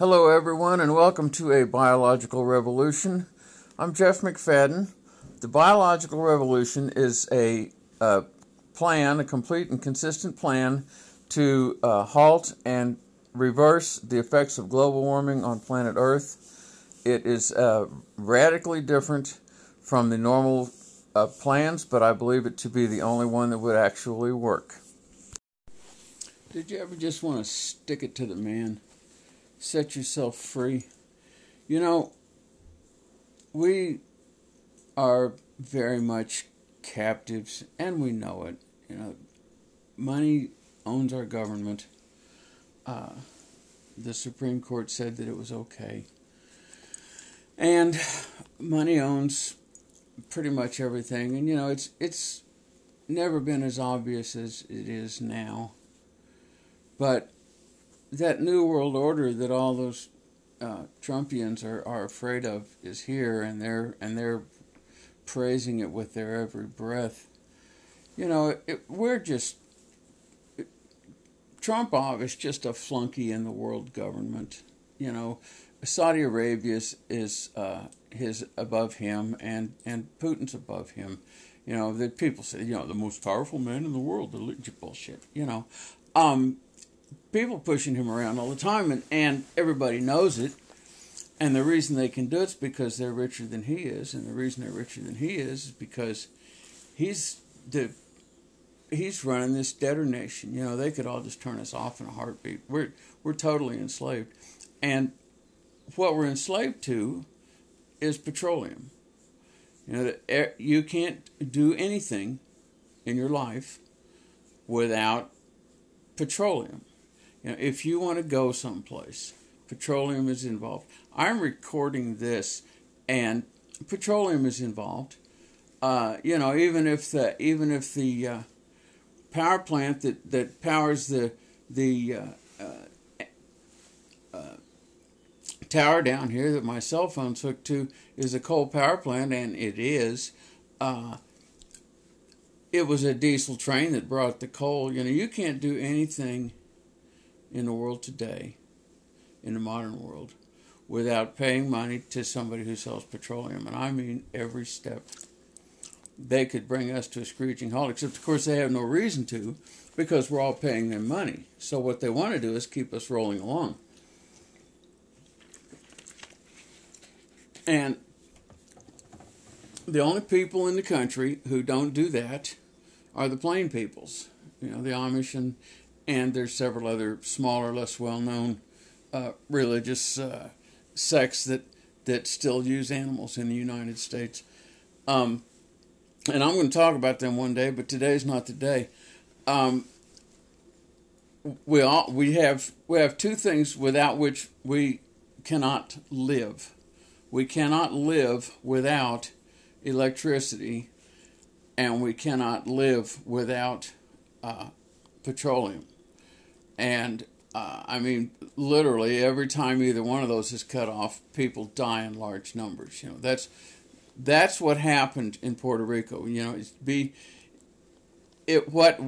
Hello, everyone, and welcome to a biological revolution. I'm Jeff McFadden. The biological revolution is a, a plan, a complete and consistent plan to uh, halt and reverse the effects of global warming on planet Earth. It is uh, radically different from the normal uh, plans, but I believe it to be the only one that would actually work. Did you ever just want to stick it to the man? Set yourself free. You know, we are very much captives, and we know it. You know, money owns our government. Uh, the Supreme Court said that it was okay. And money owns pretty much everything. And, you know, it's, it's never been as obvious as it is now. But that new world order that all those uh, Trumpians are, are afraid of is here, and they're and they're praising it with their every breath. You know, it, we're just it, Trumpov is just a flunky in the world government. You know, Saudi Arabia is, is uh, his above him, and and Putin's above him. You know, that people say, you know, the most powerful man in the world. The bullshit. You know, um, people pushing him around all the time, and, and everybody knows it. And the reason they can do it is because they're richer than he is, and the reason they're richer than he is is because he's the he's running this debtor nation. You know, they could all just turn us off in a heartbeat. We're we're totally enslaved, and what we're enslaved to is petroleum. You know, you can't do anything in your life without petroleum. You know, if you want to go someplace, petroleum is involved. I'm recording this, and petroleum is involved. Uh, you know, even if the even if the uh, power plant that, that powers the the uh, uh, uh tower down here that my cell phone's hooked to is a coal power plant, and it is. Uh, it was a diesel train that brought the coal. You know, you can't do anything in the world today, in the modern world, without paying money to somebody who sells petroleum. And I mean every step. They could bring us to a screeching halt, except, of course, they have no reason to because we're all paying them money. So, what they want to do is keep us rolling along. And the only people in the country who don't do that are the plain peoples, you know, the Amish and, and there's several other smaller, less well-known uh, religious uh, sects that that still use animals in the United States. Um, and I'm going to talk about them one day, but today's not the day. Um, we all we have we have two things without which we cannot live. We cannot live without electricity, and we cannot live without uh, petroleum. And uh, I mean, literally every time either one of those is cut off, people die in large numbers. You know, that's that's what happened in Puerto Rico. You know, it's be it what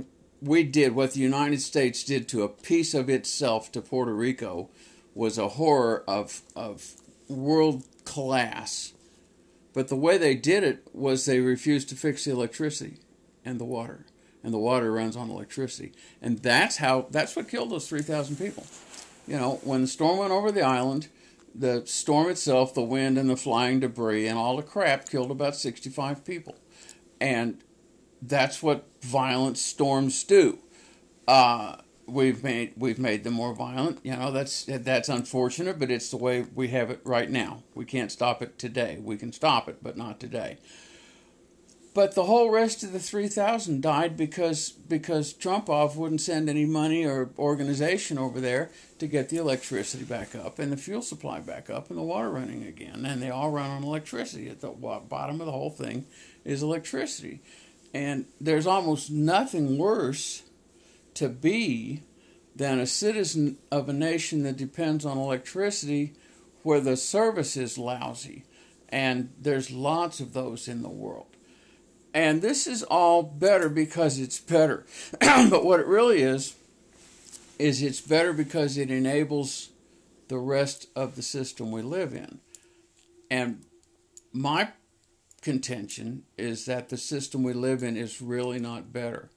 we did, what the United States did to a piece of itself to Puerto Rico, was a horror of of world class. But the way they did it was they refused to fix the electricity and the water and the water runs on electricity. And that's how that's what killed those 3,000 people. You know, when the storm went over the island, the storm itself, the wind and the flying debris and all the crap killed about 65 people. And that's what violent storms do. Uh, we've made we've made them more violent. You know, that's that's unfortunate, but it's the way we have it right now. We can't stop it today. We can stop it, but not today. But the whole rest of the 3,000 died because because Trumpov wouldn't send any money or organization over there to get the electricity back up and the fuel supply back up and the water running again. And they all run on electricity. At the bottom of the whole thing is electricity. And there's almost nothing worse to be than a citizen of a nation that depends on electricity where the service is lousy. And there's lots of those in the world. And this is all better because it's better. but what it really is, is it's better because it enables the rest of the system we live in. And my contention is that the system we live in is really not better.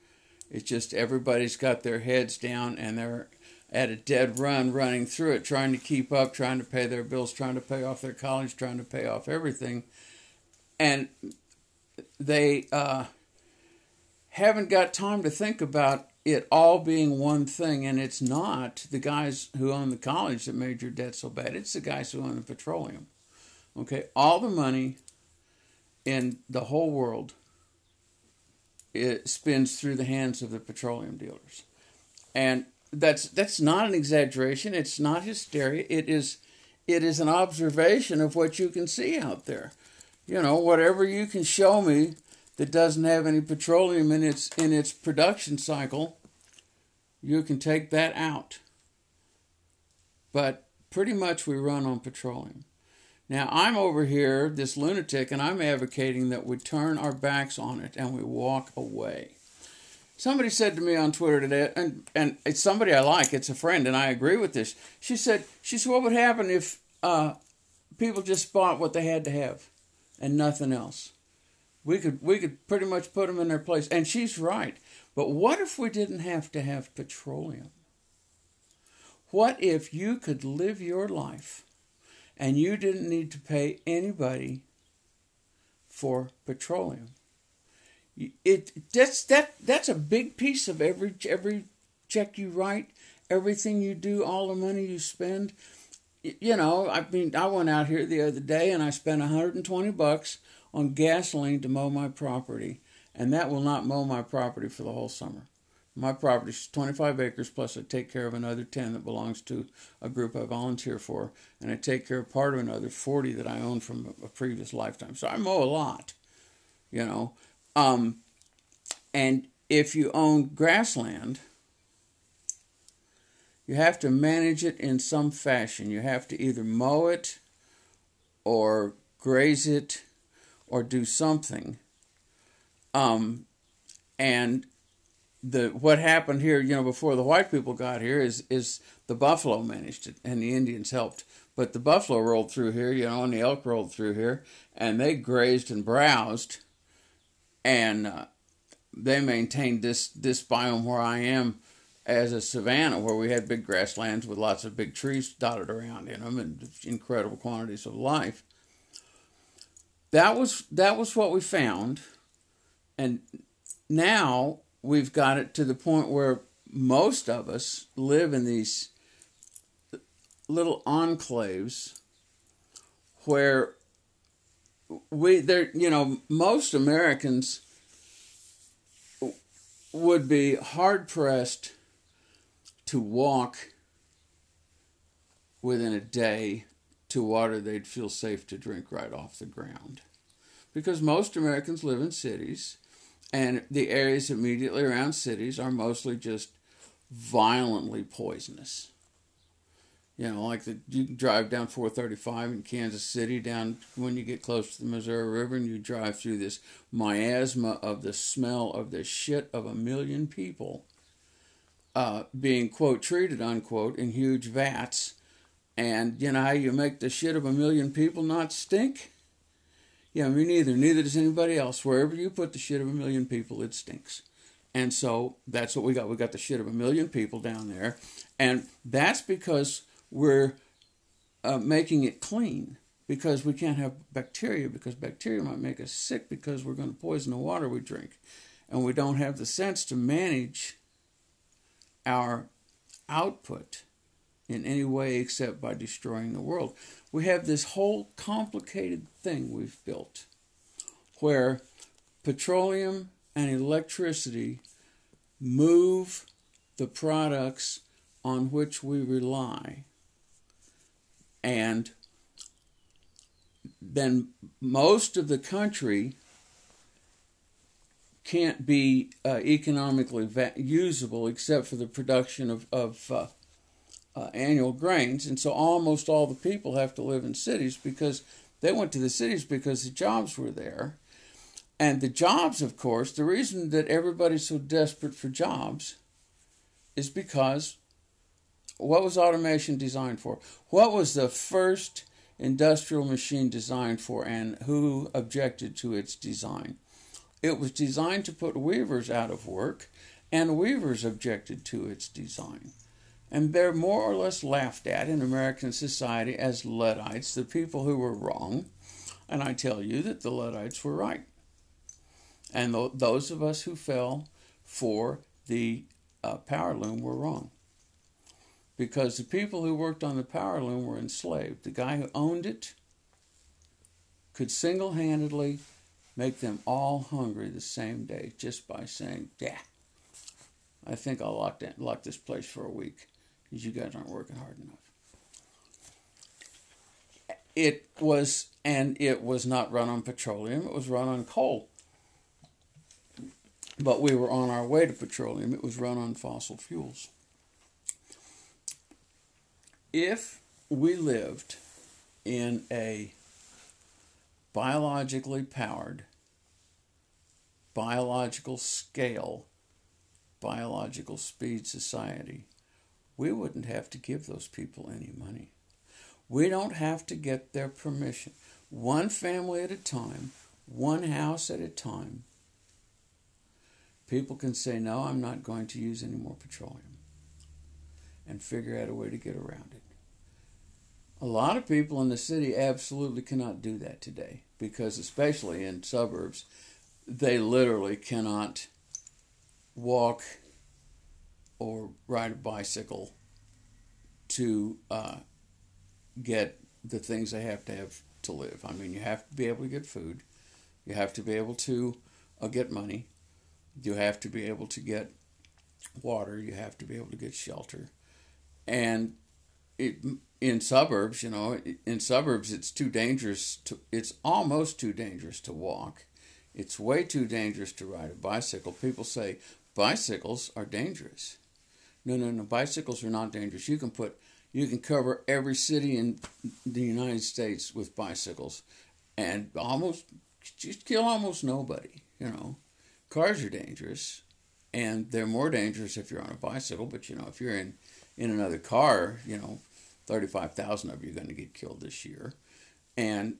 It's just everybody's got their heads down and they're at a dead run running through it, trying to keep up, trying to pay their bills, trying to pay off their college, trying to pay off everything. And they uh, haven't got time to think about it all being one thing, and it's not the guys who own the college that made your debt so bad. It's the guys who own the petroleum. Okay, all the money in the whole world it spins through the hands of the petroleum dealers, and that's that's not an exaggeration. It's not hysteria. It is it is an observation of what you can see out there. You know, whatever you can show me that doesn't have any petroleum in its in its production cycle, you can take that out. But pretty much we run on petroleum. Now I'm over here, this lunatic, and I'm advocating that we turn our backs on it and we walk away. Somebody said to me on Twitter today, and, and it's somebody I like, it's a friend, and I agree with this. She said, she said, what would happen if uh, people just bought what they had to have and nothing else? We could we could pretty much put them in their place. And she's right. But what if we didn't have to have petroleum? What if you could live your life and you didn't need to pay anybody for petroleum? It that's that that's a big piece of every every check you write, everything you do, all the money you spend. You know, I mean, I went out here the other day and I spent 120 bucks on gasoline to mow my property, and that will not mow my property for the whole summer. My property is 25 acres, plus I take care of another 10 that belongs to a group I volunteer for, and I take care of part of another 40 that I own from a previous lifetime. So I mow a lot, you know. Um, and if you own grassland, you have to manage it in some fashion. You have to either mow it or graze it or do something. Um, and the what happened here, you know, before the white people got here is is the buffalo managed it and the Indians helped. But the buffalo rolled through here, you know, and the elk rolled through here, and they grazed and browsed, and uh, they maintained this this biome where I am as a savanna, where we had big grasslands with lots of big trees dotted around in them and incredible quantities of life. That was that was what we found. And now we've got it to the point where most of us live in these little enclaves where we there you know most Americans would be hard pressed to walk within a day to water they'd feel safe to drink right off the ground. Because most Americans live in cities, and the areas immediately around cities are mostly just violently poisonous. You know, like the you drive down 435 in Kansas City down when you get close to the Missouri River and you drive through this miasma of the smell of the shit of a million people uh, being quote treated unquote in huge vats and you know how you make the shit of a million people not stink? Yeah, me neither. Neither does anybody else. Wherever you put the shit of a million people, it stinks. And so that's what we got. We got the shit of a million people down there. And that's because we're uh, making it clean because we can't have bacteria because bacteria might make us sick because we're going to poison the water we drink. And we don't have the sense to manage our output in any way except by destroying the world. We have this whole complicated thing we've built where petroleum and electricity move the products on which we rely. And then most of the country can't be uh, economically va- usable except for the production of, of uh, uh, annual grains, and so almost all the people have to live in cities because they went to the cities because the jobs were there. And the jobs, of course, the reason that everybody's so desperate for jobs is because what was automation designed for? What was the first industrial machine designed for, and who objected to its design? It was designed to put weavers out of work, and weavers objected to its design. And they're more or less laughed at in American society as Luddites, the people who were wrong. And I tell you that the Luddites were right. And th- those of us who fell for the uh, power loom were wrong. Because the people who worked on the power loom were enslaved. The guy who owned it could single handedly make them all hungry the same day just by saying, Yeah, I think I'll lock, lock this place for a week because you guys aren't working hard enough. It was, and it was not run on petroleum, it was run on coal. But we were on our way to petroleum, it was run on fossil fuels. If we lived in a biologically powered, biological scale, biological speed society, we wouldn't have to give those people any money. We don't have to get their permission. One family at a time, one house at a time. People can say, No, I'm not going to use any more petroleum and figure out a way to get around it. A lot of people in the city absolutely cannot do that today because, especially in suburbs, they literally cannot walk or ride a bicycle to uh, get the things they have to have to live. I mean, you have to be able to get food, you have to be able to uh, get money, you have to be able to get water, you have to be able to get shelter, and it, in suburbs, you know, in suburbs, it's too dangerous to. It's almost too dangerous to walk. It's way too dangerous to ride a bicycle. People say bicycles are dangerous. No, no, no. Bicycles are not dangerous. You can put, you can cover every city in the United States with bicycles, and almost just kill almost nobody. You know, cars are dangerous, and they're more dangerous if you're on a bicycle. But you know, if you're in in another car, you know, thirty five thousand of you are going to get killed this year, and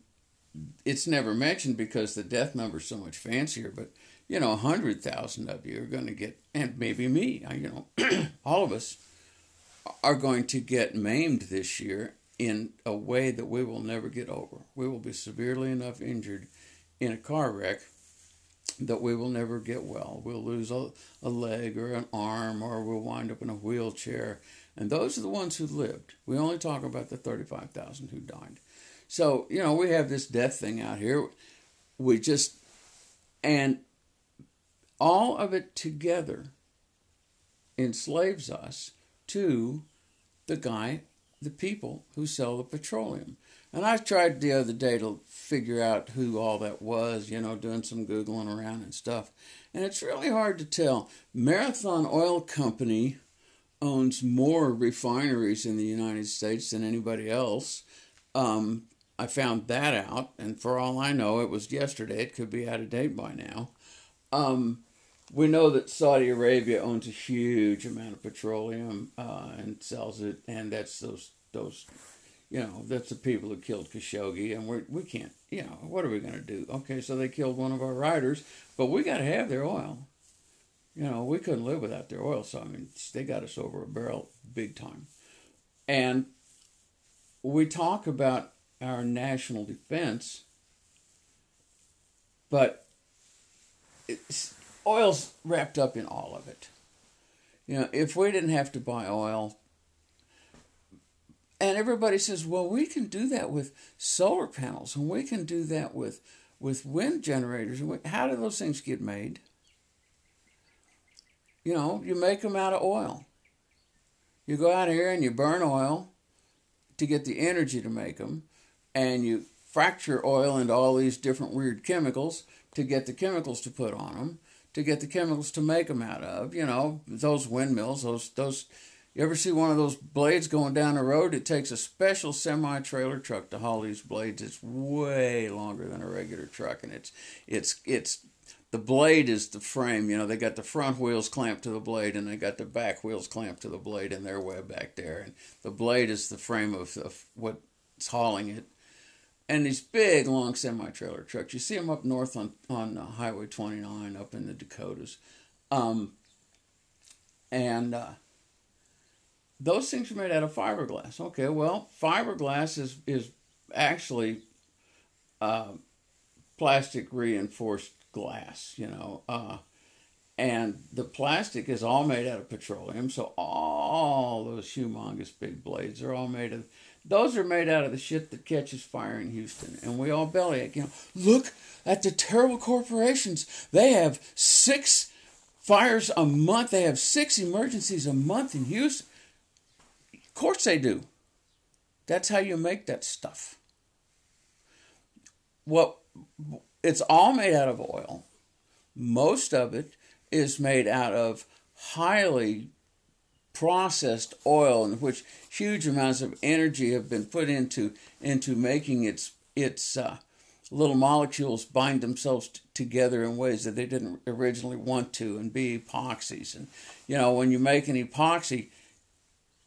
it's never mentioned because the death number is so much fancier. But you know, 100,000 of you are going to get, and maybe me, you know, all of us are going to get maimed this year in a way that we will never get over. We will be severely enough injured in a car wreck that we will never get well. We'll lose a, a leg or an arm, or we'll wind up in a wheelchair. And those are the ones who lived. We only talk about the 35,000 who died. So, you know, we have this death thing out here. We just, and all of it together enslaves us to the guy, the people who sell the petroleum. And I tried the other day to figure out who all that was, you know, doing some Googling around and stuff. And it's really hard to tell. Marathon Oil Company owns more refineries in the United States than anybody else. Um, I found that out, and for all I know, it was yesterday. It could be out of date by now. Um, we know that Saudi Arabia owns a huge amount of petroleum uh, and sells it, and that's those those, you know, that's the people who killed Khashoggi, and we we can't, you know, what are we going to do? Okay, so they killed one of our riders, but we got to have their oil. You know, we couldn't live without their oil, so I mean, they got us over a barrel big time, and we talk about our national defense, but oil's wrapped up in all of it. You know, if we didn't have to buy oil, and everybody says, well, we can do that with solar panels, and we can do that with with wind generators. How do those things get made? You know, you make them out of oil. You go out here and you burn oil to get the energy to make them, and you fracture oil into all these different weird chemicals to get the chemicals to put on them to get the chemicals to make them out of. You know, those windmills, those those. You ever see one of those blades going down the road? It takes a special semi trailer truck to haul these blades. It's way longer than a regular truck, and it's it's it's the blade is the frame. You know, they got the front wheels clamped to the blade, and they got the back wheels clamped to the blade, and they're way back there. And the blade is the frame of, of what's hauling it. And these big, long semi trailer trucks, you see them up north on on uh, Highway 29, up in the Dakotas, um, and uh, those things are made out of fiberglass. Okay, well, fiberglass is is actually uh, plastic reinforced glass, you know. Uh, and the plastic is all made out of petroleum, so all those humongous big blades are all made of. Those are made out of the shit that catches fire in Houston, and we all bellyache. You know, look at the terrible corporations. They have six fires a month. They have six emergencies a month in Houston. Of course they do. That's how you make that stuff. What it's all made out of oil. Most of it is made out of highly processed oil in which huge amounts of energy have been put into into making its its uh, little molecules bind themselves t- together in ways that they didn't originally want to and be epoxies and you know when you make an epoxy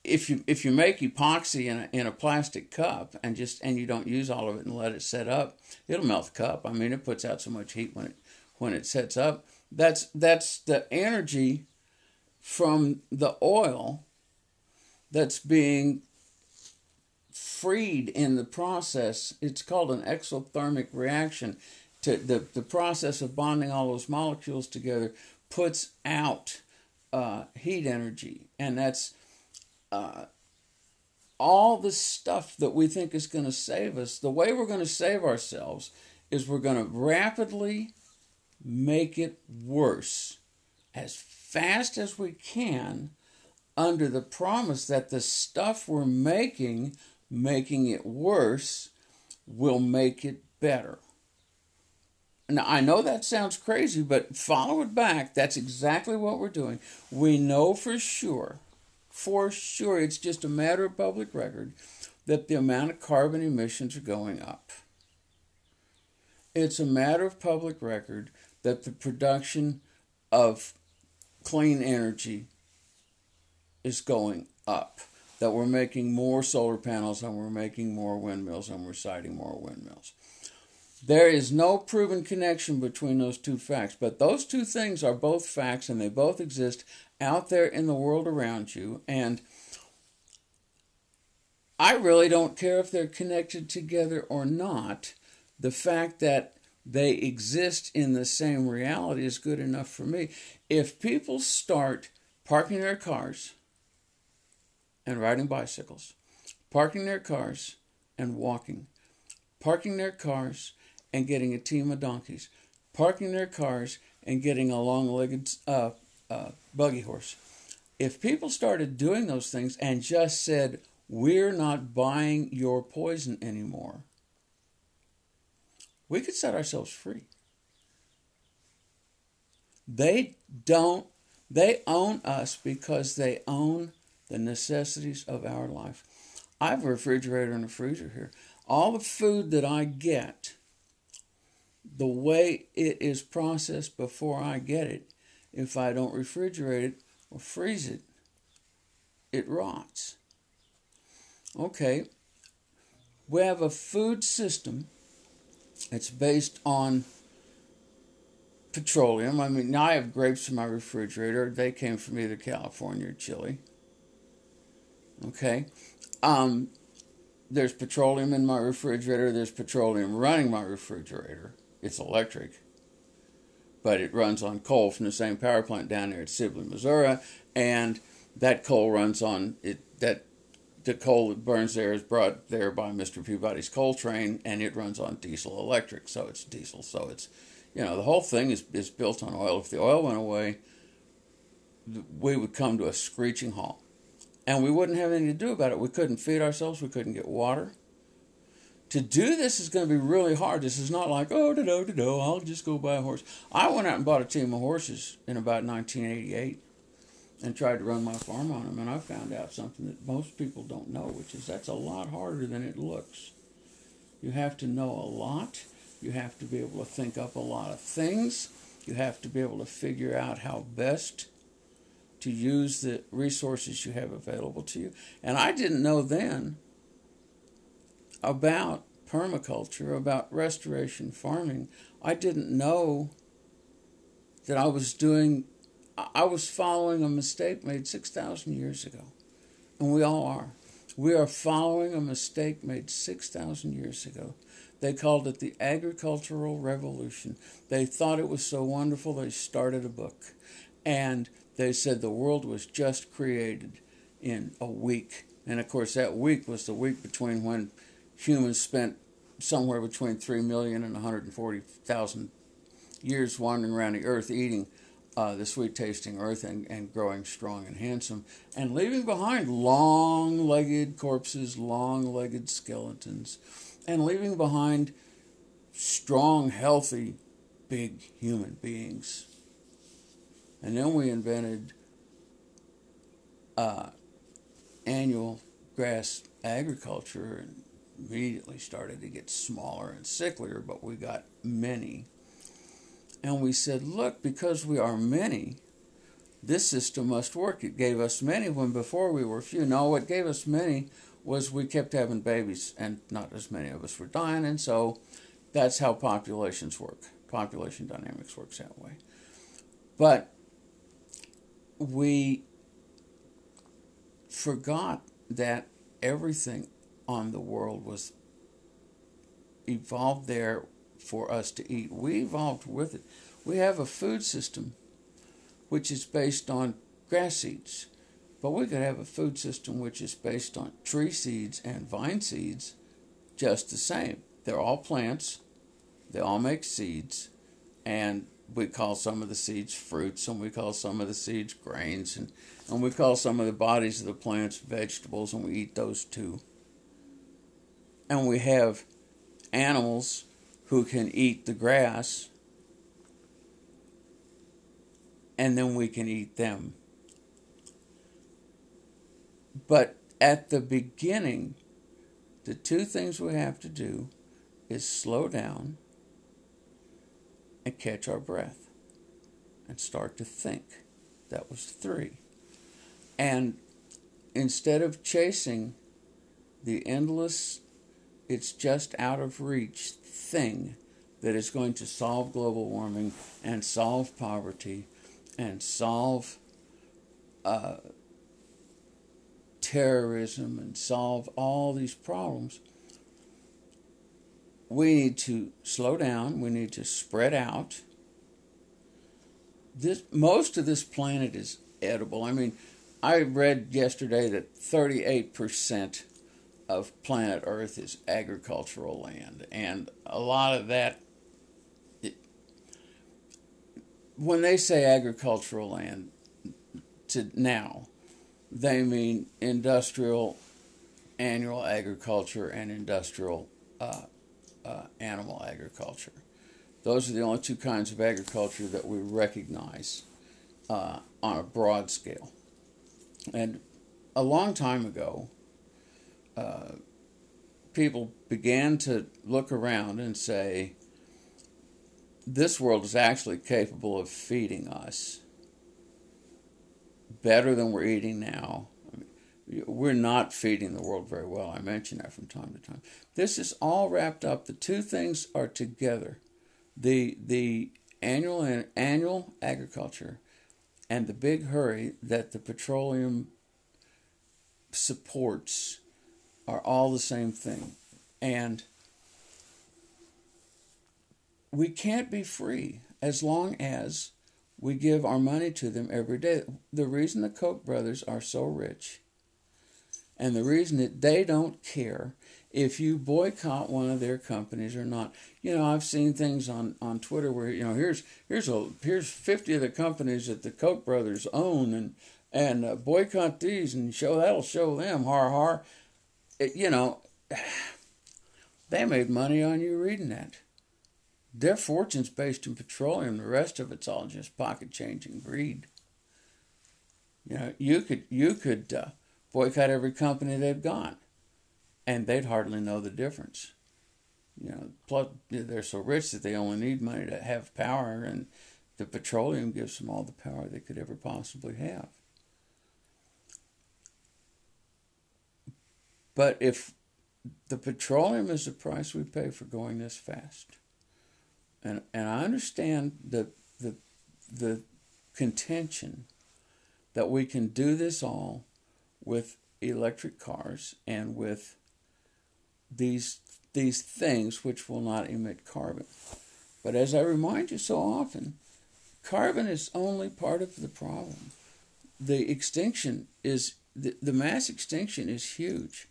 if you if you make epoxy in a, in a plastic cup and just and you don't use all of it and let it set up, it'll melt the cup. I mean, it puts out so much heat when it when it sets up. That's that's the energy from the oil that's being freed in the process. It's called an exothermic reaction. To the the process of bonding all those molecules together puts out uh, heat energy, and that's uh, all the stuff that we think is going to save us, the way we're going to save ourselves is we're going to rapidly make it worse as fast as we can under the promise that the stuff we're making, making it worse, will make it better. Now, I know that sounds crazy, but follow it back. That's exactly what we're doing. We know for sure for sure, it's just a matter of public record that the amount of carbon emissions are going up. It's a matter of public record that the production of clean energy is going up. That we're making more solar panels and we're making more windmills and we're siting more windmills. There is no proven connection between those two facts, but those two things are both facts and they both exist out there in the world around you. And I really don't care if they're connected together or not. The fact that they exist in the same reality is good enough for me. If people start parking their cars and riding bicycles, parking their cars and walking, parking their cars and getting a team of donkeys, parking their cars and getting a long legged uh, uh, buggy horse. If people started doing those things and just said, we're not buying your poison anymore, we could set ourselves free. They don't, they own us because they own the necessities of our life. I have a refrigerator and a freezer here. All the food that I get, the way it is processed before I get it, if I don't refrigerate it or freeze it, it rots. Okay, we have a food system that's based on petroleum. I mean, now I have grapes in my refrigerator. They came from either California or Chile. Okay. Um, there's petroleum in my refrigerator. There's petroleum running my refrigerator. It's electric but it runs on coal from the same power plant down there at Sibley, Missouri, and that coal runs on it. That the coal that burns there is brought there by Mr. Peabody's coal train, and it runs on diesel electric, so it's diesel. So it's, you know, the whole thing is is built on oil. If the oil went away, we would come to a screeching halt, and we wouldn't have anything to do about it. We couldn't feed ourselves. We couldn't get water to do this is going to be really hard. This is not like, oh, no, no, no, I'll just go buy a horse. I went out and bought a team of horses in about 1988 and tried to run my farm on them, and I found out something that most people don't know, which is that's a lot harder than it looks. You have to know a lot. You have to be able to think up a lot of things. You have to be able to figure out how best to use the resources you have available to you. And I didn't know then about permaculture, about restoration farming. I didn't know that I was doing, I was following a mistake made 6,000 years ago. And we all are. We are following a mistake made 6,000 years ago. They called it the Agricultural Revolution. They thought it was so wonderful, they started a book. And they said the world was just created in a week. And of course, that week was the week between when humans spent somewhere between 3 million and 140,000 years wandering around the earth eating uh, the sweet tasting earth and, and growing strong and handsome, and leaving behind long legged corpses, long legged skeletons, and leaving behind strong, healthy, big human beings. And then we invented uh, annual grass agriculture and immediately started to get smaller and sicklier, but we got many. And we said, look, because we are many, this system must work. It gave us many when before we were few. No, what gave us many was we kept having babies and not as many of us were dying. And so that's how populations work. Population dynamics works that way. But we forgot that everything on the world was evolved there for us to eat. We evolved with it. We have a food system which is based on grass seeds, but we could have a food system which is based on tree seeds and vine seeds just the same. They're all plants, they all make seeds, and we call some of the seeds fruits, and we call some of the seeds grains, and, and we call some of the bodies of the plants vegetables, and we eat those too. And we have animals who can eat the grass, and then we can eat them. But at the beginning, the two things we have to do is slow down and catch our breath and start to think. That was three. And instead of chasing the endless, it's just out of reach thing that is going to solve global warming and solve poverty and solve uh, terrorism and solve all these problems, we need to slow down, we need to spread out. This most of this planet is edible. I mean, I read yesterday that 38% of planet Earth is agricultural land, and a lot of that. When they say agricultural land, to now, they mean industrial annual agriculture and industrial uh, uh, animal agriculture. Those are the only two kinds of agriculture that we recognize uh, on a broad scale. And a long time ago, people began to look around and say, this world is actually capable of feeding us better than we're eating now we're not feeding the world very well. I mention that from time to time. This is all wrapped up. The two things are together. The the annual and annual agriculture and the big hurry that the petroleum supports are all the same thing. And we can't be free as long as we give our money to them every day. The reason the Koch brothers are so rich and the reason that they don't care if you boycott one of their companies or not. You know, I've seen things on, on Twitter where, you know, here's here's a here's 50 of the companies that the Koch brothers own and and uh, boycott these and show that'll show them har har. It, you know, they made money on you reading that. Their fortune's based in petroleum. The rest of it's all just pocket change and greed. You know, you could you could uh, boycott every company they've got, and they'd hardly know the difference. You know, plus they're so rich that they only need money to have power, and The petroleum gives them all the power they could ever possibly have. But if the petroleum is the price we pay for going this fast, and and I understand the the the contention that we can do this all with electric cars and with these these things which will not emit carbon. But as I remind you so often, carbon is only part of the problem. The extinction is the, the mass extinction is huge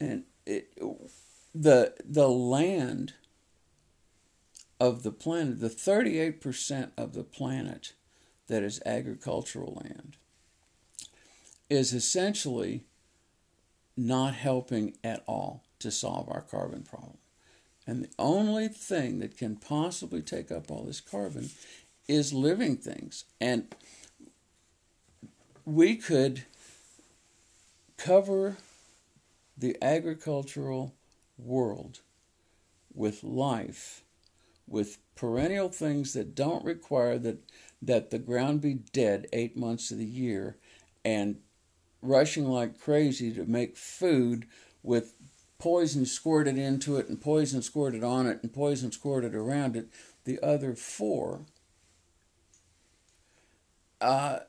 and it, the the land of the planet, the 38% of the planet that is agricultural land, is essentially not helping at all to solve our carbon problem. And the only thing that can possibly take up all this carbon is living things. And we could cover the agricultural world with life, with perennial things that don't require that, that the ground be dead eight months of the year and rushing like crazy to make food with poison squirted into it and poison squirted on it and poison squirted around it, the other four, uh,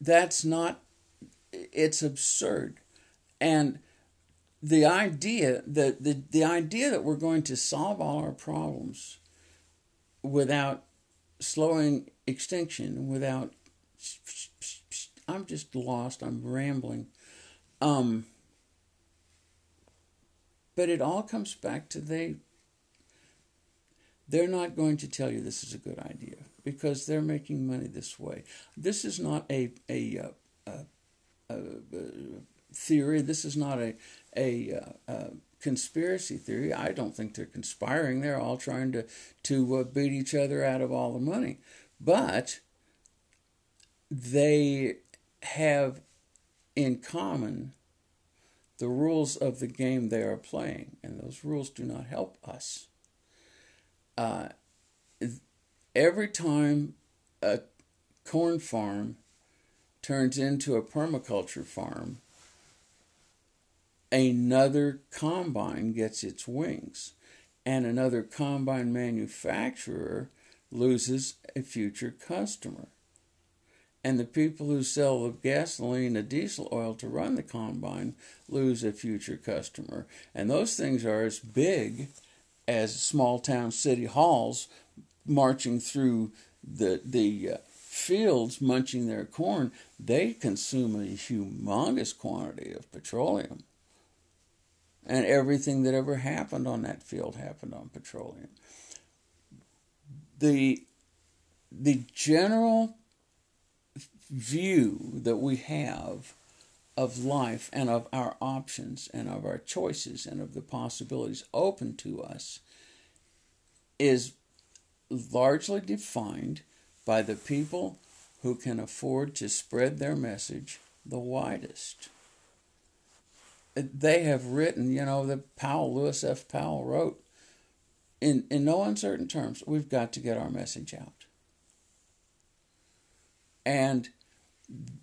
that's not, it's absurd. And the idea that the, the idea that we're going to solve all our problems without slowing extinction, without I'm just lost, I'm rambling. Um, but it all comes back to they they're not going to tell you this is a good idea because they're making money this way. This is not a a, a, a, a theory. This is not a a, uh, a, conspiracy theory. I don't think they're conspiring. They're all trying to to uh, beat each other out of all the money, but they have in common the rules of the game they are playing, and those rules do not help us. Uh, every time a corn farm turns into a permaculture farm, another combine gets its wings, and another combine manufacturer loses a future customer. And the people who sell the gasoline, the diesel oil to run the combine lose a future customer. And those things are as big as small town city halls marching through the, the uh, fields munching their corn. They consume a humongous quantity of petroleum. And everything that ever happened on that field happened on petroleum. The, the general view that we have of life and of our options and of our choices and of the possibilities open to us is largely defined by the people who can afford to spread their message the widest they have written, you know, that Powell, Lewis F. Powell wrote, in, in no uncertain terms, we've got to get our message out. And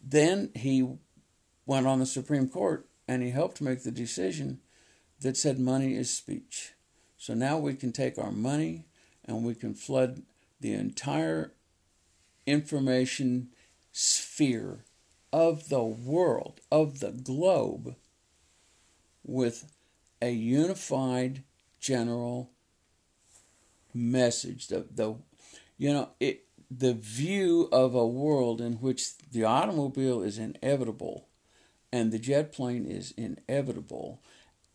then he went on the Supreme Court and he helped make the decision that said money is speech. So now we can take our money and we can flood the entire information sphere of the world, of the globe with a unified general message. The, the you know it the view of a world in which the automobile is inevitable and the jet plane is inevitable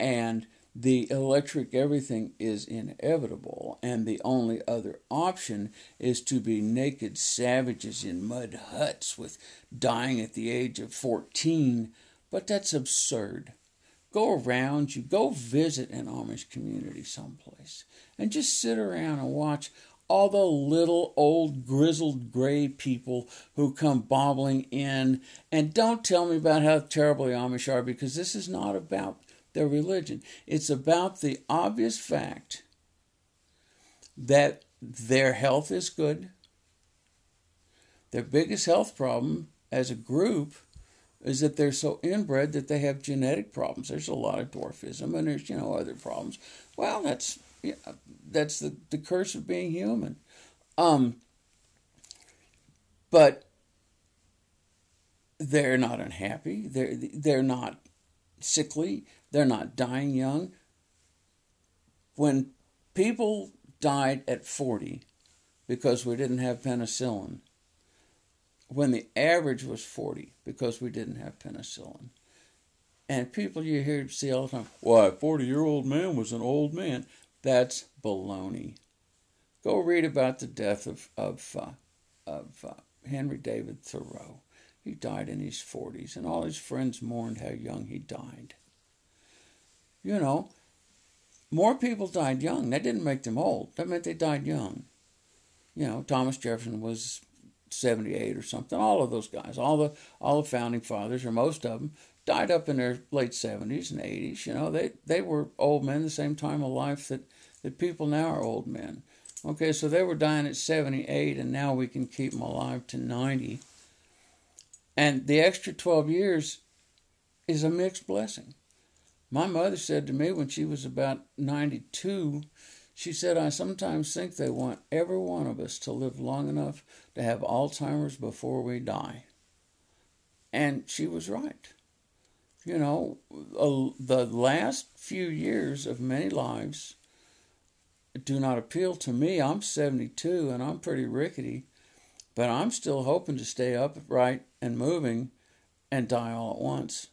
and the electric everything is inevitable and the only other option is to be naked savages in mud huts with dying at the age of 14 but that's absurd Go around you, go visit an Amish community someplace, and just sit around and watch all the little old grizzled gray people who come bobbling in. And don't tell me about how terrible the Amish are because this is not about their religion. It's about the obvious fact that their health is good, Their biggest health problem as a group is that they're so inbred that they have genetic problems. There's a lot of dwarfism and there's, you know, other problems. Well, that's yeah, that's the, the curse of being human. Um, but they're not unhappy. They're they're not sickly. They're not dying young. When people died at 40 because we didn't have penicillin, when the average was 40 because we didn't have penicillin. And people you hear see all the time, why, a 40 year old man was an old man. That's baloney. Go read about the death of, of, uh, of uh, Henry David Thoreau. He died in his 40s, and all his friends mourned how young he died. You know, more people died young. That didn't make them old, that meant they died young. You know, Thomas Jefferson was 78 or something. All of those guys, all the all the founding fathers, or most of them, died up in their late 70s and 80s. You know, they they were old men the same time of life that that people now are old men. Okay, so they were dying at 78, and now we can keep them alive to 90. And the extra 12 years is a mixed blessing. My mother said to me when she was about 92, she said, I sometimes think they want every one of us to live long enough to have Alzheimer's before we die. And she was right. You know, the last few years of many lives do not appeal to me. I'm 72 and I'm pretty rickety, but I'm still hoping to stay upright and moving and die all at once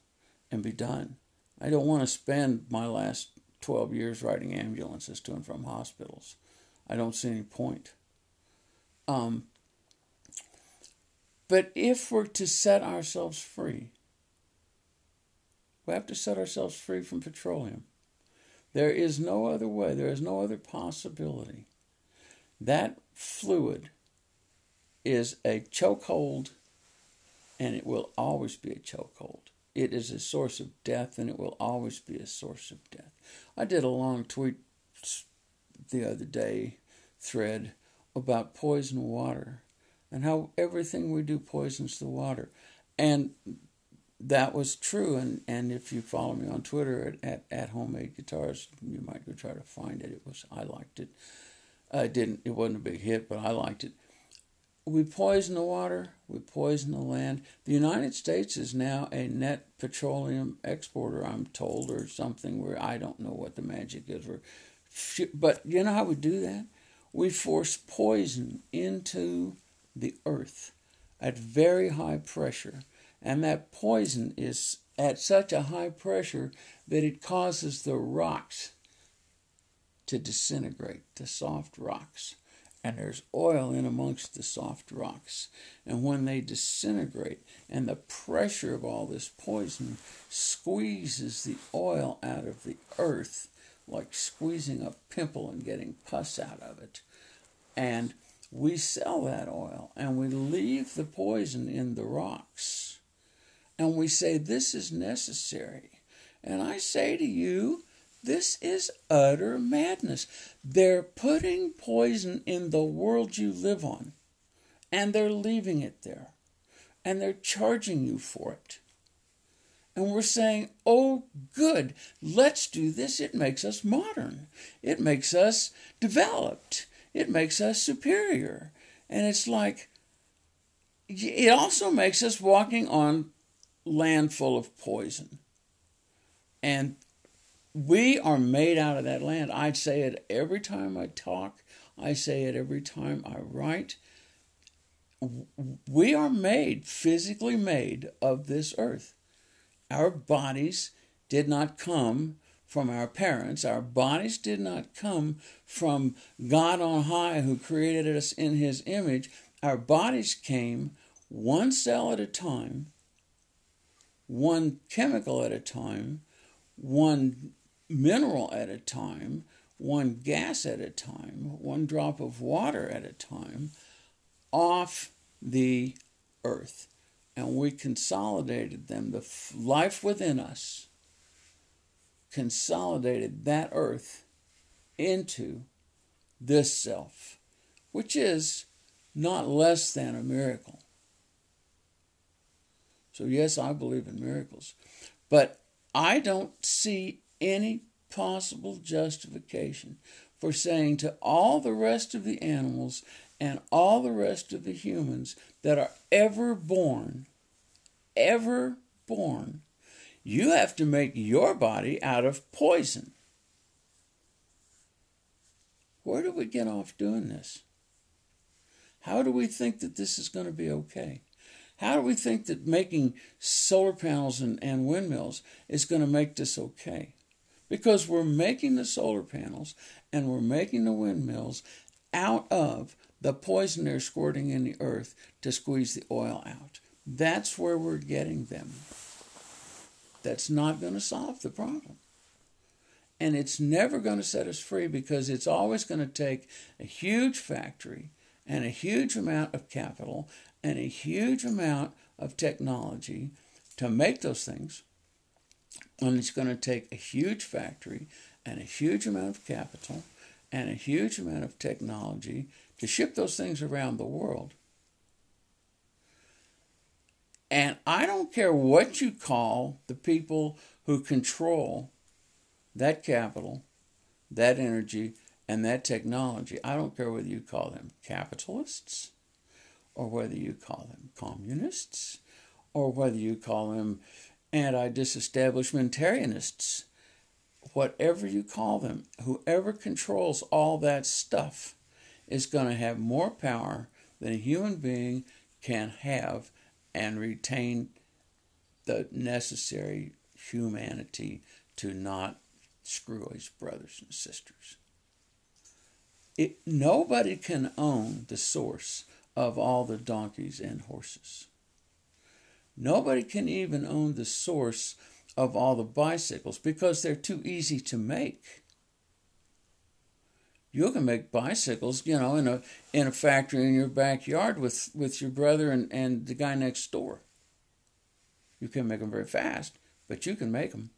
and be done. I don't want to spend my last 12 years riding ambulances to and from hospitals. I don't see any point. Um, but if we're to set ourselves free, we have to set ourselves free from petroleum. There is no other way, there is no other possibility. That fluid is a chokehold, and it will always be a chokehold. It is a source of death, and it will always be a source of death. I did a long tweet the other day, thread, about poison water and how everything we do poisons the water. And that was true. And, and if you follow me on Twitter at, at, at Homemade Guitars, you might go try to find it. It was I liked it. Uh, I didn't. It wasn't a big hit, but I liked it. We poison the water. We poison the land. The United States is now a net petroleum exporter. I'm told, or something where I don't know what the magic is. but you know how we do that? We force poison into the earth at very high pressure and that poison is at such a high pressure that it causes the rocks to disintegrate, the soft rocks. And there's oil in amongst the soft rocks. And when they disintegrate, and the pressure of all this poison squeezes the oil out of the earth, like squeezing a pimple and getting pus out of it. And we sell that oil and we leave the poison in the rocks and we say, This is necessary. And I say to you, this is utter madness. They're putting poison in the world you live on, and they're leaving it there, and they're charging you for it. And we're saying, oh, good, let's do this. It makes us modern, it makes us developed, it makes us superior. And it's like, it also makes us walking on land full of poison. And we are made out of that land. I say it every time I talk, I say it every time I write. We are made, physically made, of this earth. Our bodies did not come from our parents. Our bodies did not come from God on high who created us in his image. Our bodies came one cell at a time one chemical at a time, one mineral at a time, one gas at a time, one drop of water at a time off the earth. And we consolidated them. The life within us consolidated that earth into this self, which is not less than a miracle. So, yes, I believe in miracles. But I don't see any possible justification for saying to all the rest of the animals and all the rest of the humans that are ever born, ever born, you have to make your body out of poison. Where do we get off doing this? How do we think that this is going to be okay? How do we think that making solar panels and, and windmills is going to make this okay? Because we're making the solar panels and we're making the windmills out of the poison they're squirting in the earth to squeeze the oil out. That's where we're getting them. That's not going to solve the problem. And it's never going to set us free because it's always going to take a huge factory and a huge amount of capital and a huge amount of technology to make those things. And it's going to take a huge factory and a huge amount of capital and a huge amount of technology to ship those things around the world. And I don't care what you call the people who control that capital, that energy, and that technology. I don't care whether you call them capitalists or whether you call them communists or whether you call them anti disestablishmentarianists. Whatever you call them, whoever controls all that stuff is going to have more power than a human being can have and retain the necessary humanity to not screw his brothers and sisters. It, nobody can own the source of all the donkeys and horses. Nobody can even own the source of all the bicycles because they're too easy to make. You can make bicycles, you know, in a in a factory in your backyard with, with your brother and, and the guy next door. You can make them very fast, but you can make them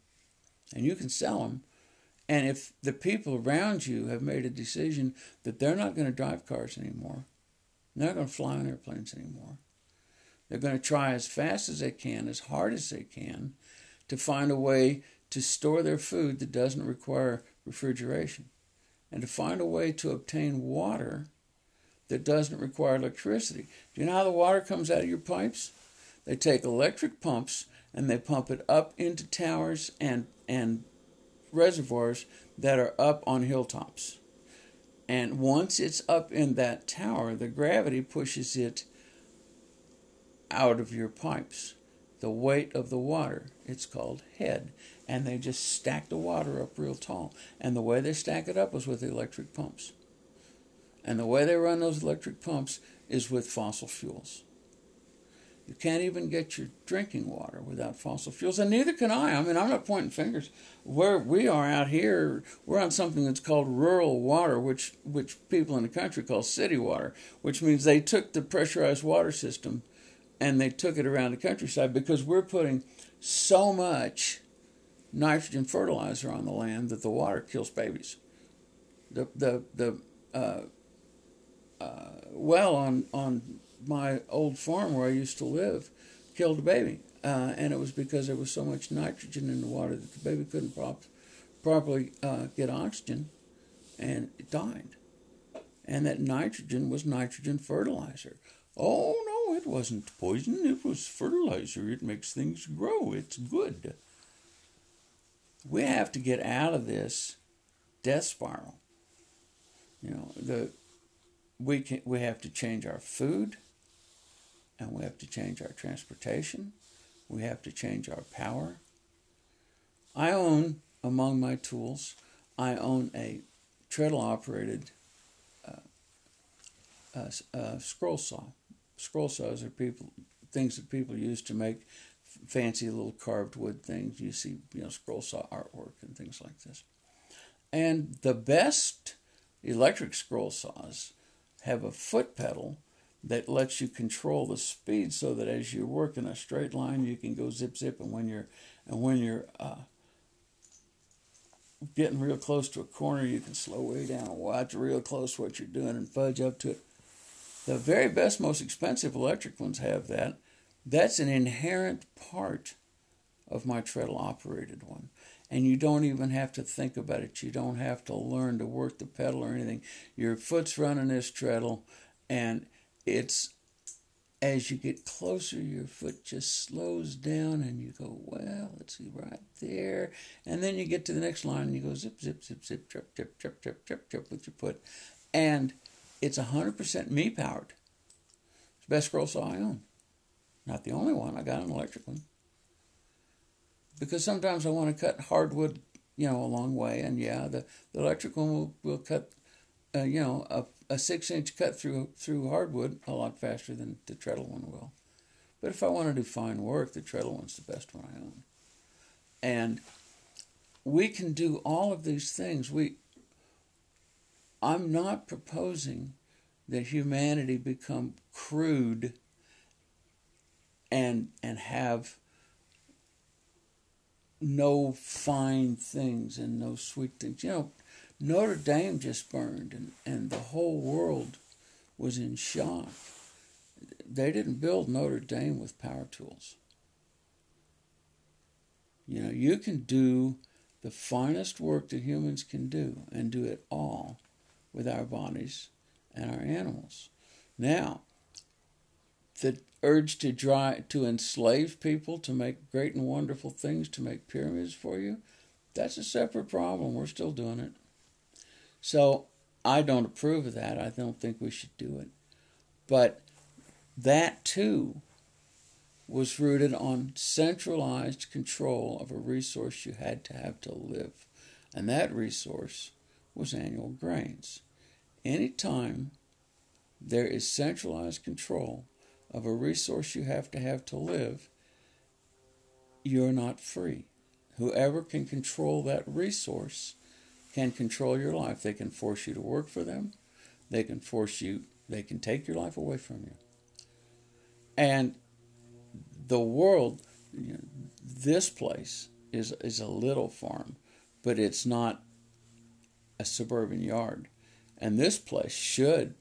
and you can sell them and if the people around you have made a decision that they're not going to drive cars anymore, they're not going to fly on airplanes anymore, they're going to try as fast as they can, as hard as they can, to find a way to store their food that doesn't require refrigeration, and to find a way to obtain water that doesn't require electricity. Do you know how the water comes out of your pipes? They take electric pumps and they pump it up into towers and, and reservoirs that are up on hilltops. And once it's up in that tower, the gravity pushes it out of your pipes. The weight of the water, it's called head. And they just stack the water up real tall. And the way they stack it up is with electric pumps. And the way they run those electric pumps is with fossil fuels. You can't even get your drinking water without fossil fuels, and neither can I. I mean, I'm not pointing fingers. Where we are out here, we're on something that's called rural water, which which people in the country call city water, which means they took the pressurized water system and they took it around the countryside because we're putting so much nitrogen fertilizer on the land that the water kills babies. The the the uh, uh, well on on my old farm where I used to live killed a baby. Uh, and it was because there was so much nitrogen in the water that the baby couldn't prop- properly uh, get oxygen and it died. And that nitrogen was nitrogen fertilizer. Oh, no, it wasn't poison. It was fertilizer. It makes things grow. It's good. We have to get out of this death spiral. You know, the we can we have to change our food and we have to change our transportation. We have to change our power. I own, among my tools, I own a treadle operated uh, uh, uh, scroll saw. Scroll saws are people things that people use to make fancy little carved wood things. You see, you know, scroll saw artwork and things like this. And the best electric scroll saws have a foot pedal that lets you control the speed so that as you work in a straight line you can go zip zip and when you're and when you're uh, getting real close to a corner you can slow way down and watch real close what you're doing and fudge up to it the very best most expensive electric ones have that That's an inherent part of my treadle operated one. And you don't even have to think about it. You don't have to learn to work the pedal or anything. Your foot's running this treadle, and it's as you get closer, your foot just slows down, and you go, well, let's see, right there. And then you get to the next line, and you go zip, zip, zip, zip, trip, trip, trip, trip, trip, trip with your foot. And it's 100% me powered. It's the best scroll saw I own. Not the only one. I got an electric one. Because sometimes I want to cut hardwood, you know, a long way, and yeah, the, the electric one will, will cut, uh, you know, a a six inch cut through through hardwood a lot faster than the treadle one will. But if I want to do fine work, the treadle one's the best one I own. And we can do all of these things. We I'm not proposing that humanity become crude and and have no fine things and no sweet things. You know, Notre Dame just burned, and, and the whole world was in shock. They didn't build Notre Dame with power tools. You know, you can do the finest work that humans can do and do it all with our bodies and our animals. Now, the urge to try to enslave people to make great and wonderful things to make pyramids for you, that's a separate problem. We're still doing it. So I don't approve of that. I don't think we should do it. But that too was rooted on centralized control of a resource you had to have to live. And that resource was annual grains. Anytime there is centralized control of a resource you have to have to live, you're not free. Whoever can control that resource can control your life. They can force you to work for them. They can force you, they can take your life away from you. And the world, you know, this place is, is a little farm, but it's not a suburban yard. And this place should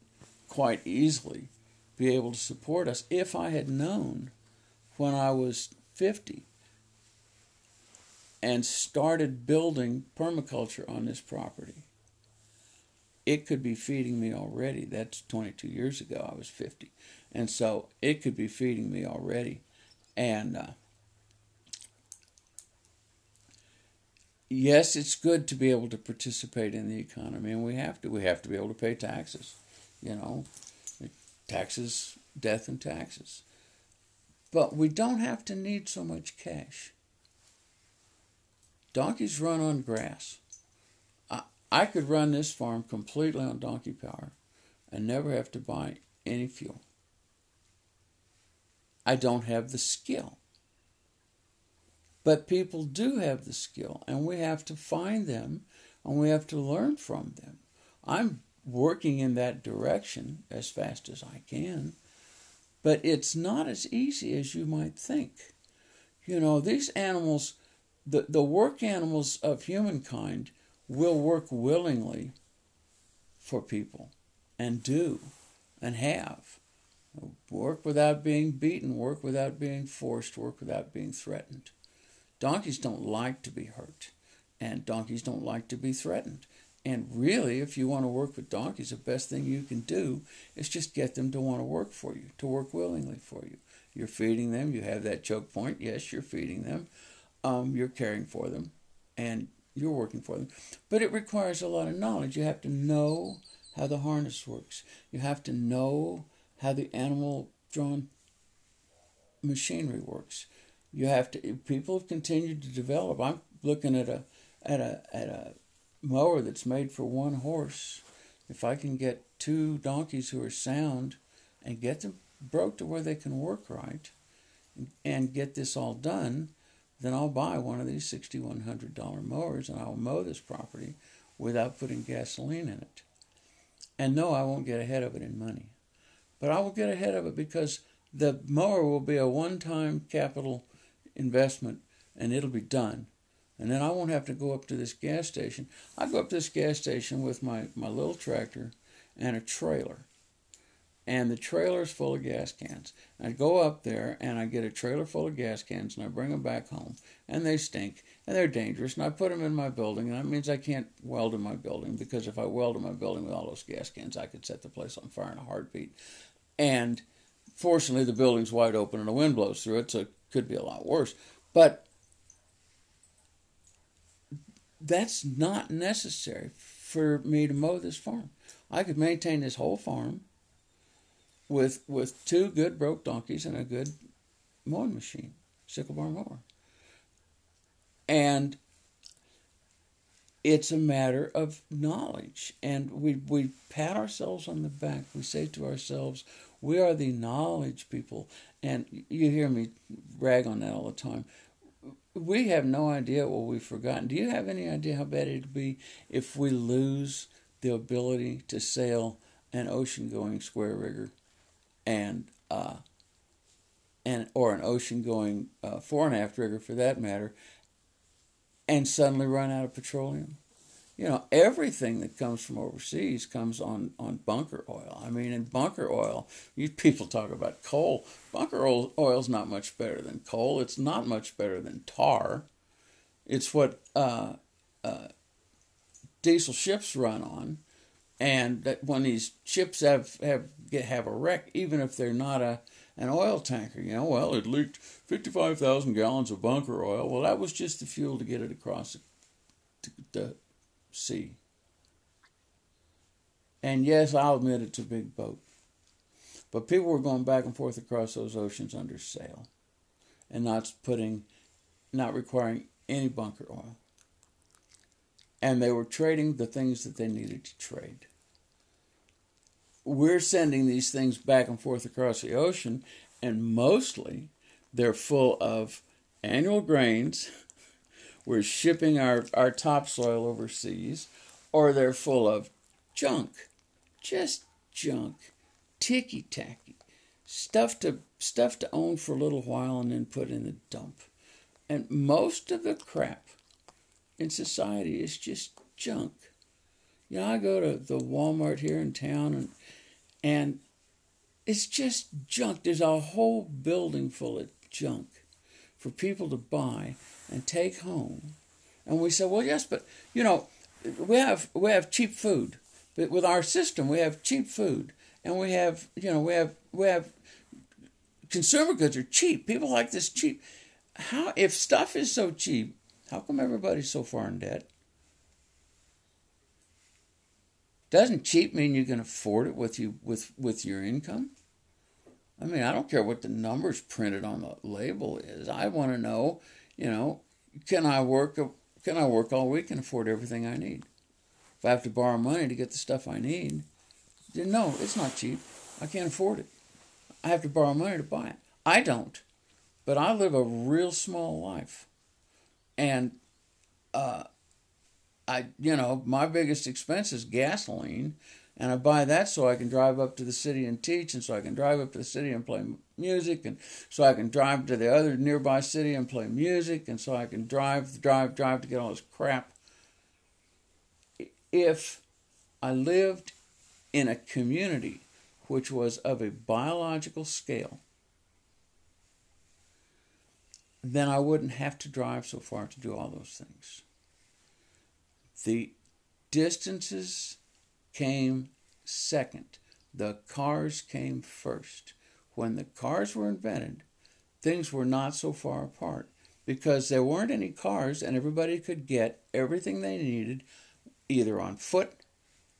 quite easily be able to support us if I had known when I was 50 and started building permaculture on this property, it could be feeding me already. That's 22 years ago. I was 50. And so it could be feeding me already. And uh, yes, it's good to be able to participate in the economy, and we have to. We have to be able to pay taxes, you know, taxes, death, and taxes. But we don't have to need so much cash. Donkeys run on grass. I, I could run this farm completely on donkey power and never have to buy any fuel. I don't have the skill. But people do have the skill, and we have to find them and we have to learn from them. I'm working in that direction as fast as I can, but it's not as easy as you might think. You know, these animals the, the work animals of humankind will work willingly for people and do and have. Work without being beaten, work without being forced, work without being threatened. Donkeys don't like to be hurt, and donkeys don't like to be threatened. And really, if you want to work with donkeys, the best thing you can do is just get them to want to work for you, to work willingly for you. You're feeding them, you have that choke point, yes, you're feeding them um, you're caring for them and you're working for them. But it requires a lot of knowledge. You have to know how the harness works, you have to know how the animal drawn machinery works. You have to. People have continued to develop. I'm looking at a at a at a mower that's made for one horse. If I can get two donkeys who are sound and get them broke to where they can work right and get this all done, then I'll buy one of these $6,100 mowers and I'll mow this property without putting gasoline in it. And no, I won't get ahead of it in money. But I will get ahead of it because the mower will be a one time capital investment and it'll be done. And then I won't have to go up to this gas station. I go up to this gas station with my, my little tractor and a trailer. and the trailer's full of gas cans. I go up there and I get a trailer full of gas cans and I bring them back home and they stink and they're dangerous and I put them in my building and that means I can't weld in my building because if I weld in my building with all those gas cans I could set the place on fire in a heartbeat. And fortunately the building's wide open and the wind blows through it so could be a lot worse. But that's not necessary for me to mow this farm. I could maintain this whole farm with with two good broke donkeys and a good mowing machine, sickle bar mower. And it's a matter of knowledge. And we, we pat ourselves on the back. We say to ourselves, we are the knowledge people. And you hear me brag on that all the time. We have no idea what we've forgotten. Do you have any idea how bad it'd be if we lose the ability to sail an ocean going square rigger and uh, and or an ocean going uh, fore and aft rigger for that matter, and suddenly run out of petroleum. You know, everything that comes from overseas comes on, on bunker oil. I mean, in bunker oil, you people talk about coal. Bunker oil is not much better than coal. It's not much better than tar. It's what uh, uh, diesel ships run on and that when these ships have have get, have a wreck, even if they're not a an oil tanker, you know, well, it leaked fifty five thousand gallons of bunker oil. Well, that was just the fuel to get it across the, the sea. And yes, I'll admit it's a big boat, but people were going back and forth across those oceans under sail, and not putting, not requiring any bunker oil and they were trading the things that they needed to trade we're sending these things back and forth across the ocean, and mostly they're full of annual grains. We're shipping our, our topsoil overseas, or they're full of junk, just junk, ticky tacky, stuff to stuff to own for a little while and then put in the dump. And most of the crap in society is just junk. You know, I go to the Walmart here in town and and it's just junk. There's a whole building full of junk for people to buy and take home. And we say, well, yes, but you know, we have we have cheap food. But with our system, we have cheap food, and we have you know we have we have consumer goods are cheap. People like this cheap. How if stuff is so cheap, how come everybody's so far in debt? Doesn't cheap mean you can afford it with you with with your income? I mean, I don't care what the numbers printed on the label is. I want to know, you know, can I work can I work all week and afford everything I need? If I have to borrow money to get the stuff I need, then no, it's not cheap. I can't afford it. I have to borrow money to buy it. I don't, but I live a real small life, and uh, I, you know, my biggest expense is gasoline, and I buy that so I can drive up to the city and teach, and so I can drive up to the city and play music, and so I can drive to the other nearby city and play music, and so I can drive, drive, drive to get all this crap. If I lived in a community which was of a biological scale, then I wouldn't have to drive so far to do all those things. The distances came second. The cars came first. When the cars were invented, things were not so far apart because there weren't any cars and everybody could get everything they needed either on foot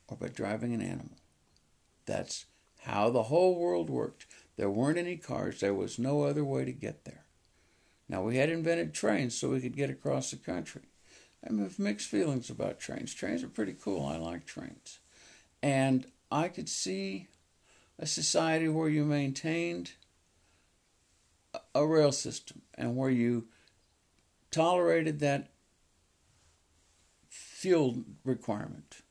or by driving an animal. That's how the whole world worked. There weren't any cars, there was no other way to get there. Now, we had invented trains so we could get across the country. I have mixed feelings about trains. Trains are pretty cool. I like trains. And I could see a society where you maintained a rail system and where you tolerated that fuel requirement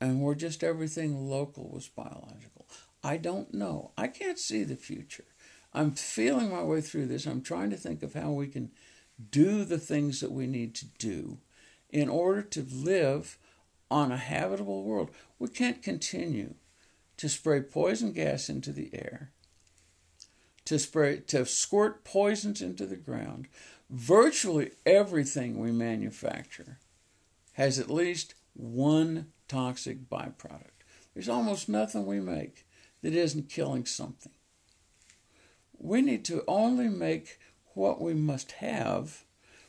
and where just everything local was biological. I don't know. I can't see the future. I'm feeling my way through this. I'm trying to think of how we can do the things that we need to do in order to live on a habitable world. We can't continue to spray poison gas into the air, to spray to squirt poisons into the ground. Virtually everything we manufacture has at least one toxic byproduct. There's almost nothing we make that isn't killing something. We need to only make what we must have.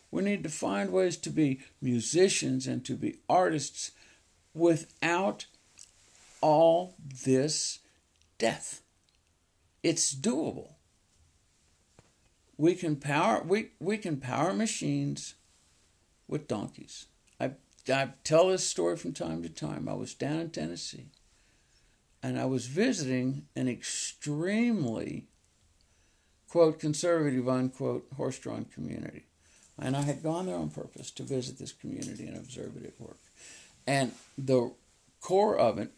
We need to find ways to be musicians and to be artists without all this death. It's doable. We can power we, we can power machines with donkeys. I I tell this story from time to time. I was down in Tennessee and I was visiting an extremely quote conservative unquote horse drawn community. And I had gone there on purpose to visit this community and observe it at work. And the core of it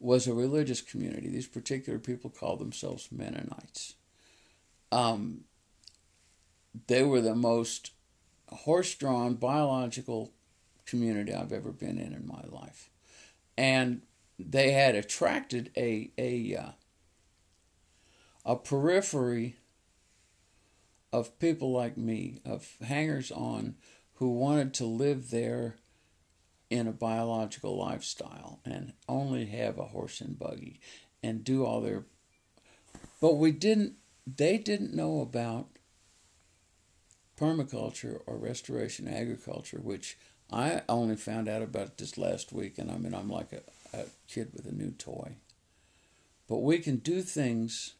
was a religious community. These particular people called themselves Mennonites. Um, they were the most horse drawn biological community I've ever been in in my life. And they had attracted a, a, uh, a periphery of people like me, of hangers on who wanted to live there in a biological lifestyle and only have a horse and buggy and do all their but we didn't they didn't know about permaculture or restoration agriculture which I only found out about this last week. And I mean I'm like a, a kid with a new toy but we can do things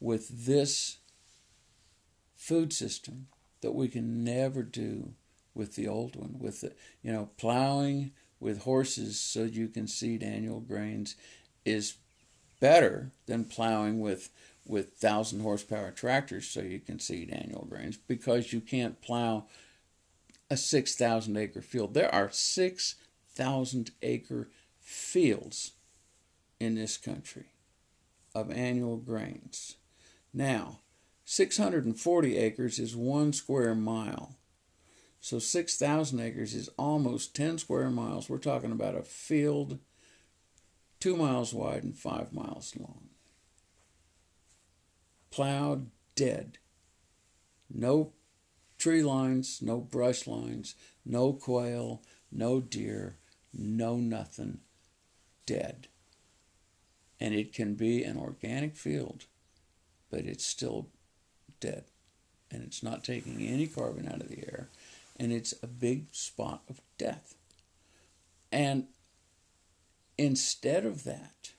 with this food system that we can never do with the old one, with the, you know, plowing with horses so you can seed annual grains is better than plowing with with thousand horsepower tractors so you can seed annual grains because you can't plow a six thousand acre field. There are six thousand acre fields in this country of annual grains. Now, 640 acres is one square mile. So 6,000 acres is almost 10 square miles. We're talking about a field two miles wide and five miles long. Plowed dead. No tree lines, no brush lines, no quail, no deer, no nothing. Dead. And it can be an organic field, but it's still dead. And it's not taking any carbon out of the air and it's a big spot of death. And instead of that,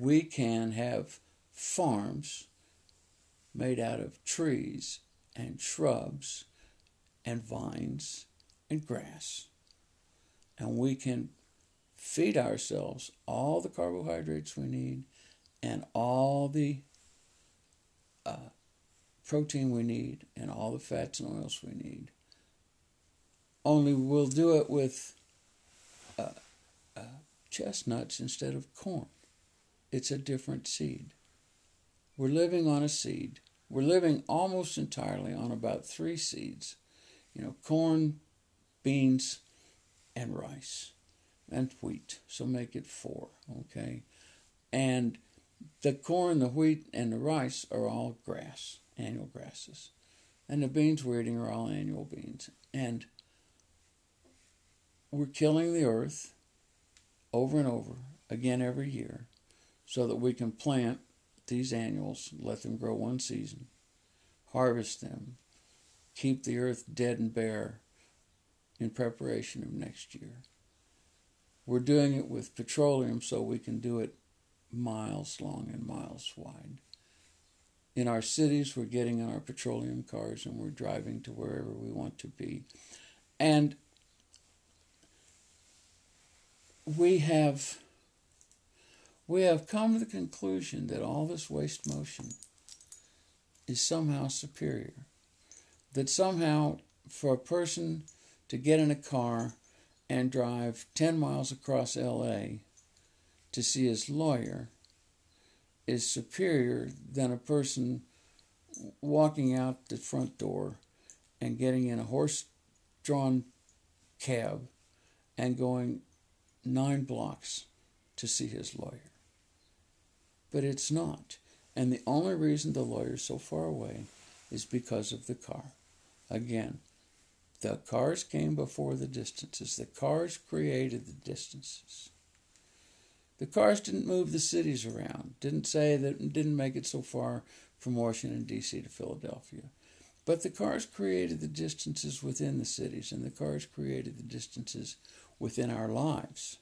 we can have farms made out of trees and shrubs and vines and grass. And we can feed ourselves all the carbohydrates we need and all the uh, protein we need and all the fats and oils we need. Only we'll do it with uh, uh, chestnuts instead of corn. It's a different seed. We're living on a seed. We're living almost entirely on about three seeds you know, corn, beans, and rice, and wheat. So make it four, okay? And the corn, the wheat, and the rice are all grass annual grasses. And the beans we're eating are all annual beans. And we're killing the earth over and over again every year so that we can plant these annuals, let them grow one season, harvest them, keep the earth dead and bare in preparation of next year. We're doing it with petroleum so we can do it miles long and miles wide in our cities, we're getting in our petroleum cars and we're driving to wherever we want to be. And we have we have come to the conclusion that all this waste motion is somehow superior. That somehow for a person to get in a car and drive 10 miles across LA to see his lawyer is superior than a person walking out the front door and getting in a horse drawn cab and going nine blocks to see his lawyer. But it's not. And the only reason the lawyer's so far away is because of the car. Again, the cars came before the distances. The cars created the distances. The cars didn't move the cities around, didn't say that, didn't make it so far from Washington, D.C. to Philadelphia. But the cars created the distances within the cities, and the cars created the distances within our lives.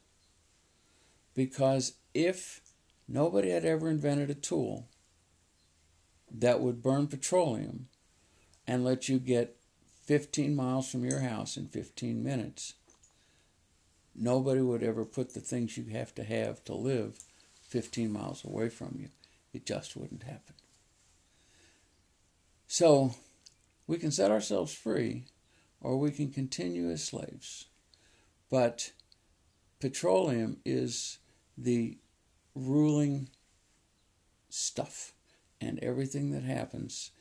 Because if nobody had ever invented a tool that would burn petroleum and let you get 15 miles from your house in 15 minutes, nobody would ever put the things you have to have to live 15 miles away from you. It just wouldn't happen. So we can set ourselves free or we can continue as slaves. But petroleum is the ruling stuff, and everything that happens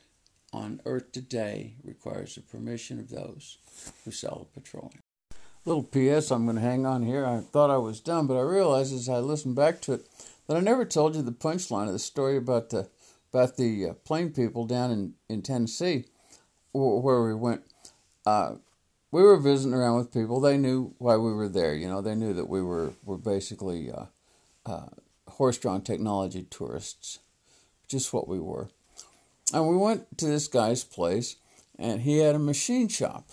on Earth today requires the permission of those who sell petroleum. Little P.S. I'm going to hang on here. I thought I was done, but I realized as I listened back to it that I never told you the punchline of the story about the about the uh, Plain people down in in Tennessee, where we went. Uh, we were visiting around with people. They knew why we were there. You know, they knew that we were were basically uh, uh, horse-drawn technology tourists, just what we were. And we went to this guy's place, and he had a machine shop,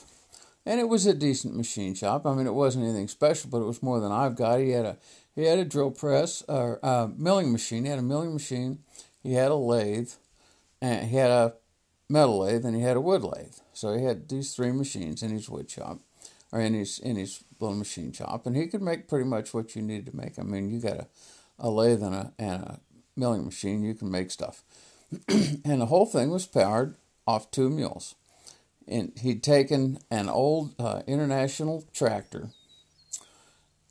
and it was a decent machine shop. I mean, it wasn't anything special, but it was more than I've got. He had a he had a drill press or a milling machine. He had a milling machine. He had a lathe, and he had a metal lathe, and he had a wood lathe. So he had these three machines in his wood shop, or in his in his little machine shop, and he could make pretty much what you needed to make. I mean, you got a, a lathe and a and a milling machine, you can make stuff. and the whole thing was powered off two mules. And he'd taken an old uh, international tractor,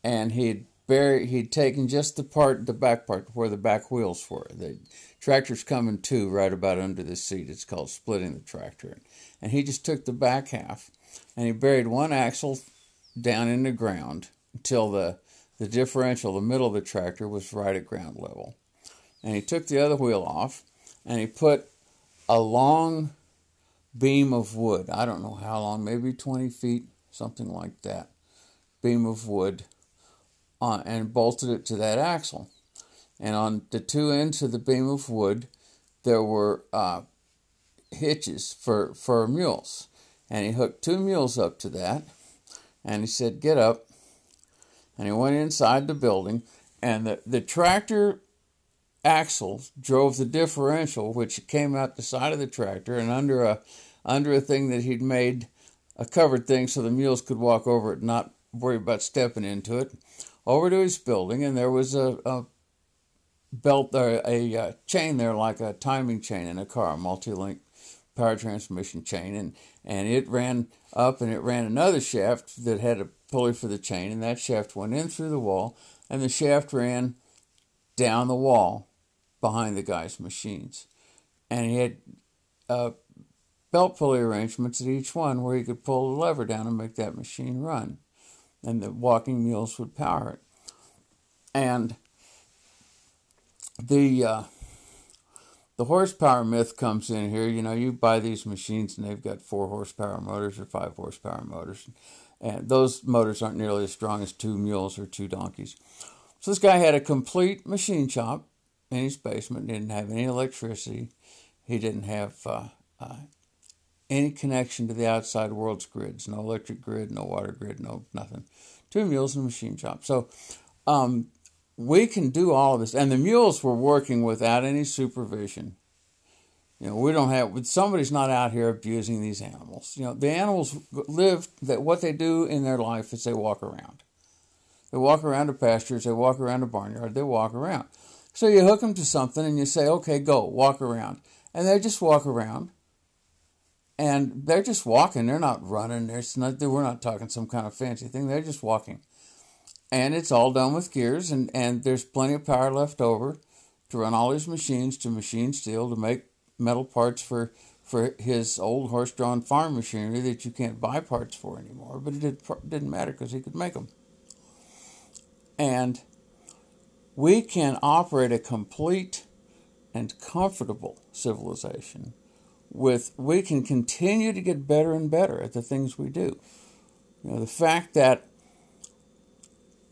and he'd buried, he'd taken just the part, the back part, where the back wheels were. The tractor's coming two right about under the seat. It's called splitting the tractor and he just took the back half and he buried one axle down in the ground until the the differential, the middle of the tractor, was right at ground level. And he took the other wheel off and he put a long beam of wood, I don't know how long, maybe 20 feet, something like that, beam of wood, on, and bolted it to that axle. And on the two ends of the beam of wood, there were uh, hitches for, for mules. And he hooked two mules up to that. And he said, Get up. And he went inside the building. And the, the tractor axle drove the differential, which came out the side of the tractor and under a under a thing that he'd made a covered thing so the mules could walk over it and not worry about stepping into it, over to his building, and there was a, a belt or a, a, uh, chain there like a timing chain in a car, a multi-link power transmission chain, and and it ran up and it ran another shaft that had a pulley for the chain, and that shaft went in through the wall, and the shaft ran down the wall behind the guy's machines, and he had uh, belt pulley arrangements at each one where he could pull the lever down and make that machine run, and the walking mules would power it, and the uh, the horsepower myth comes in here. You know, you buy these machines and they've got four horsepower motors or five horsepower motors, and those motors aren't nearly as strong as two mules or two donkeys. So this guy had a complete machine shop in his basement. Didn't have any electricity. He didn't have uh, uh, any connection to the outside world's grids. No electric grid, no water grid, no nothing. Two mules in a machine shop. So. Um, we can do all of this. And the mules were working without any supervision. You know, we don't have somebody's not out here abusing these animals. You know, the animals live that what they do in their life is they walk around. They walk around the pastures, they walk around the barnyard, they walk around. So you hook them to something and you say, "Okay, go, walk around." And they just walk around. And they're just walking. They're not running. There's not, we're not talking some kind of fancy thing. They're just walking and it's all done with gears and, and there's plenty of power left over to run all his machines to machine steel to make metal parts for for his old horse-drawn farm machinery that you can't buy parts for anymore but it did, didn't matter because he could make them and we can operate a complete and comfortable civilization with we can continue to get better and better at the things we do. You know, the fact that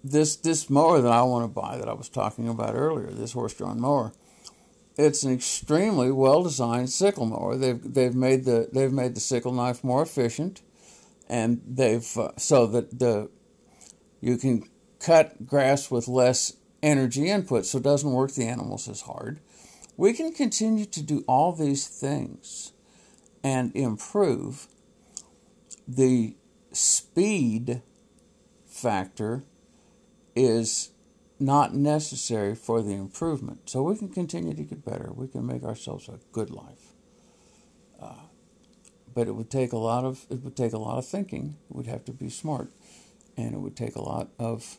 this this mower that I want to buy that I was talking about earlier, this horse-drawn mower, it's an extremely well-designed sickle mower. They've they've made the they've made the sickle knife more efficient, and they've uh, so that the you can cut grass with less energy input, so it doesn't work the animals as hard. We can continue to do all these things and improve the speed factor is not necessary for the improvement. So we can continue to get better. We can make ourselves a good life. Uh, but it would take a lot of it would take a lot of thinking. Would have to be smart, and it would take a lot of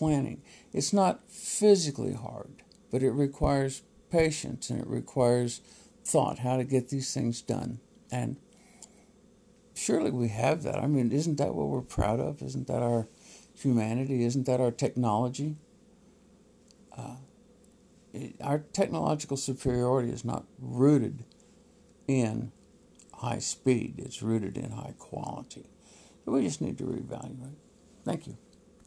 planning. It's not physically hard, but it requires patience and it requires thought how to get these things done. And surely we have that. I mean, isn't that what we're proud of? Isn't that our humanity? Isn't that our technology? Uh, it, our technological superiority is not rooted in high speed, it's rooted in high quality. So we just need to reevaluate. Thank you.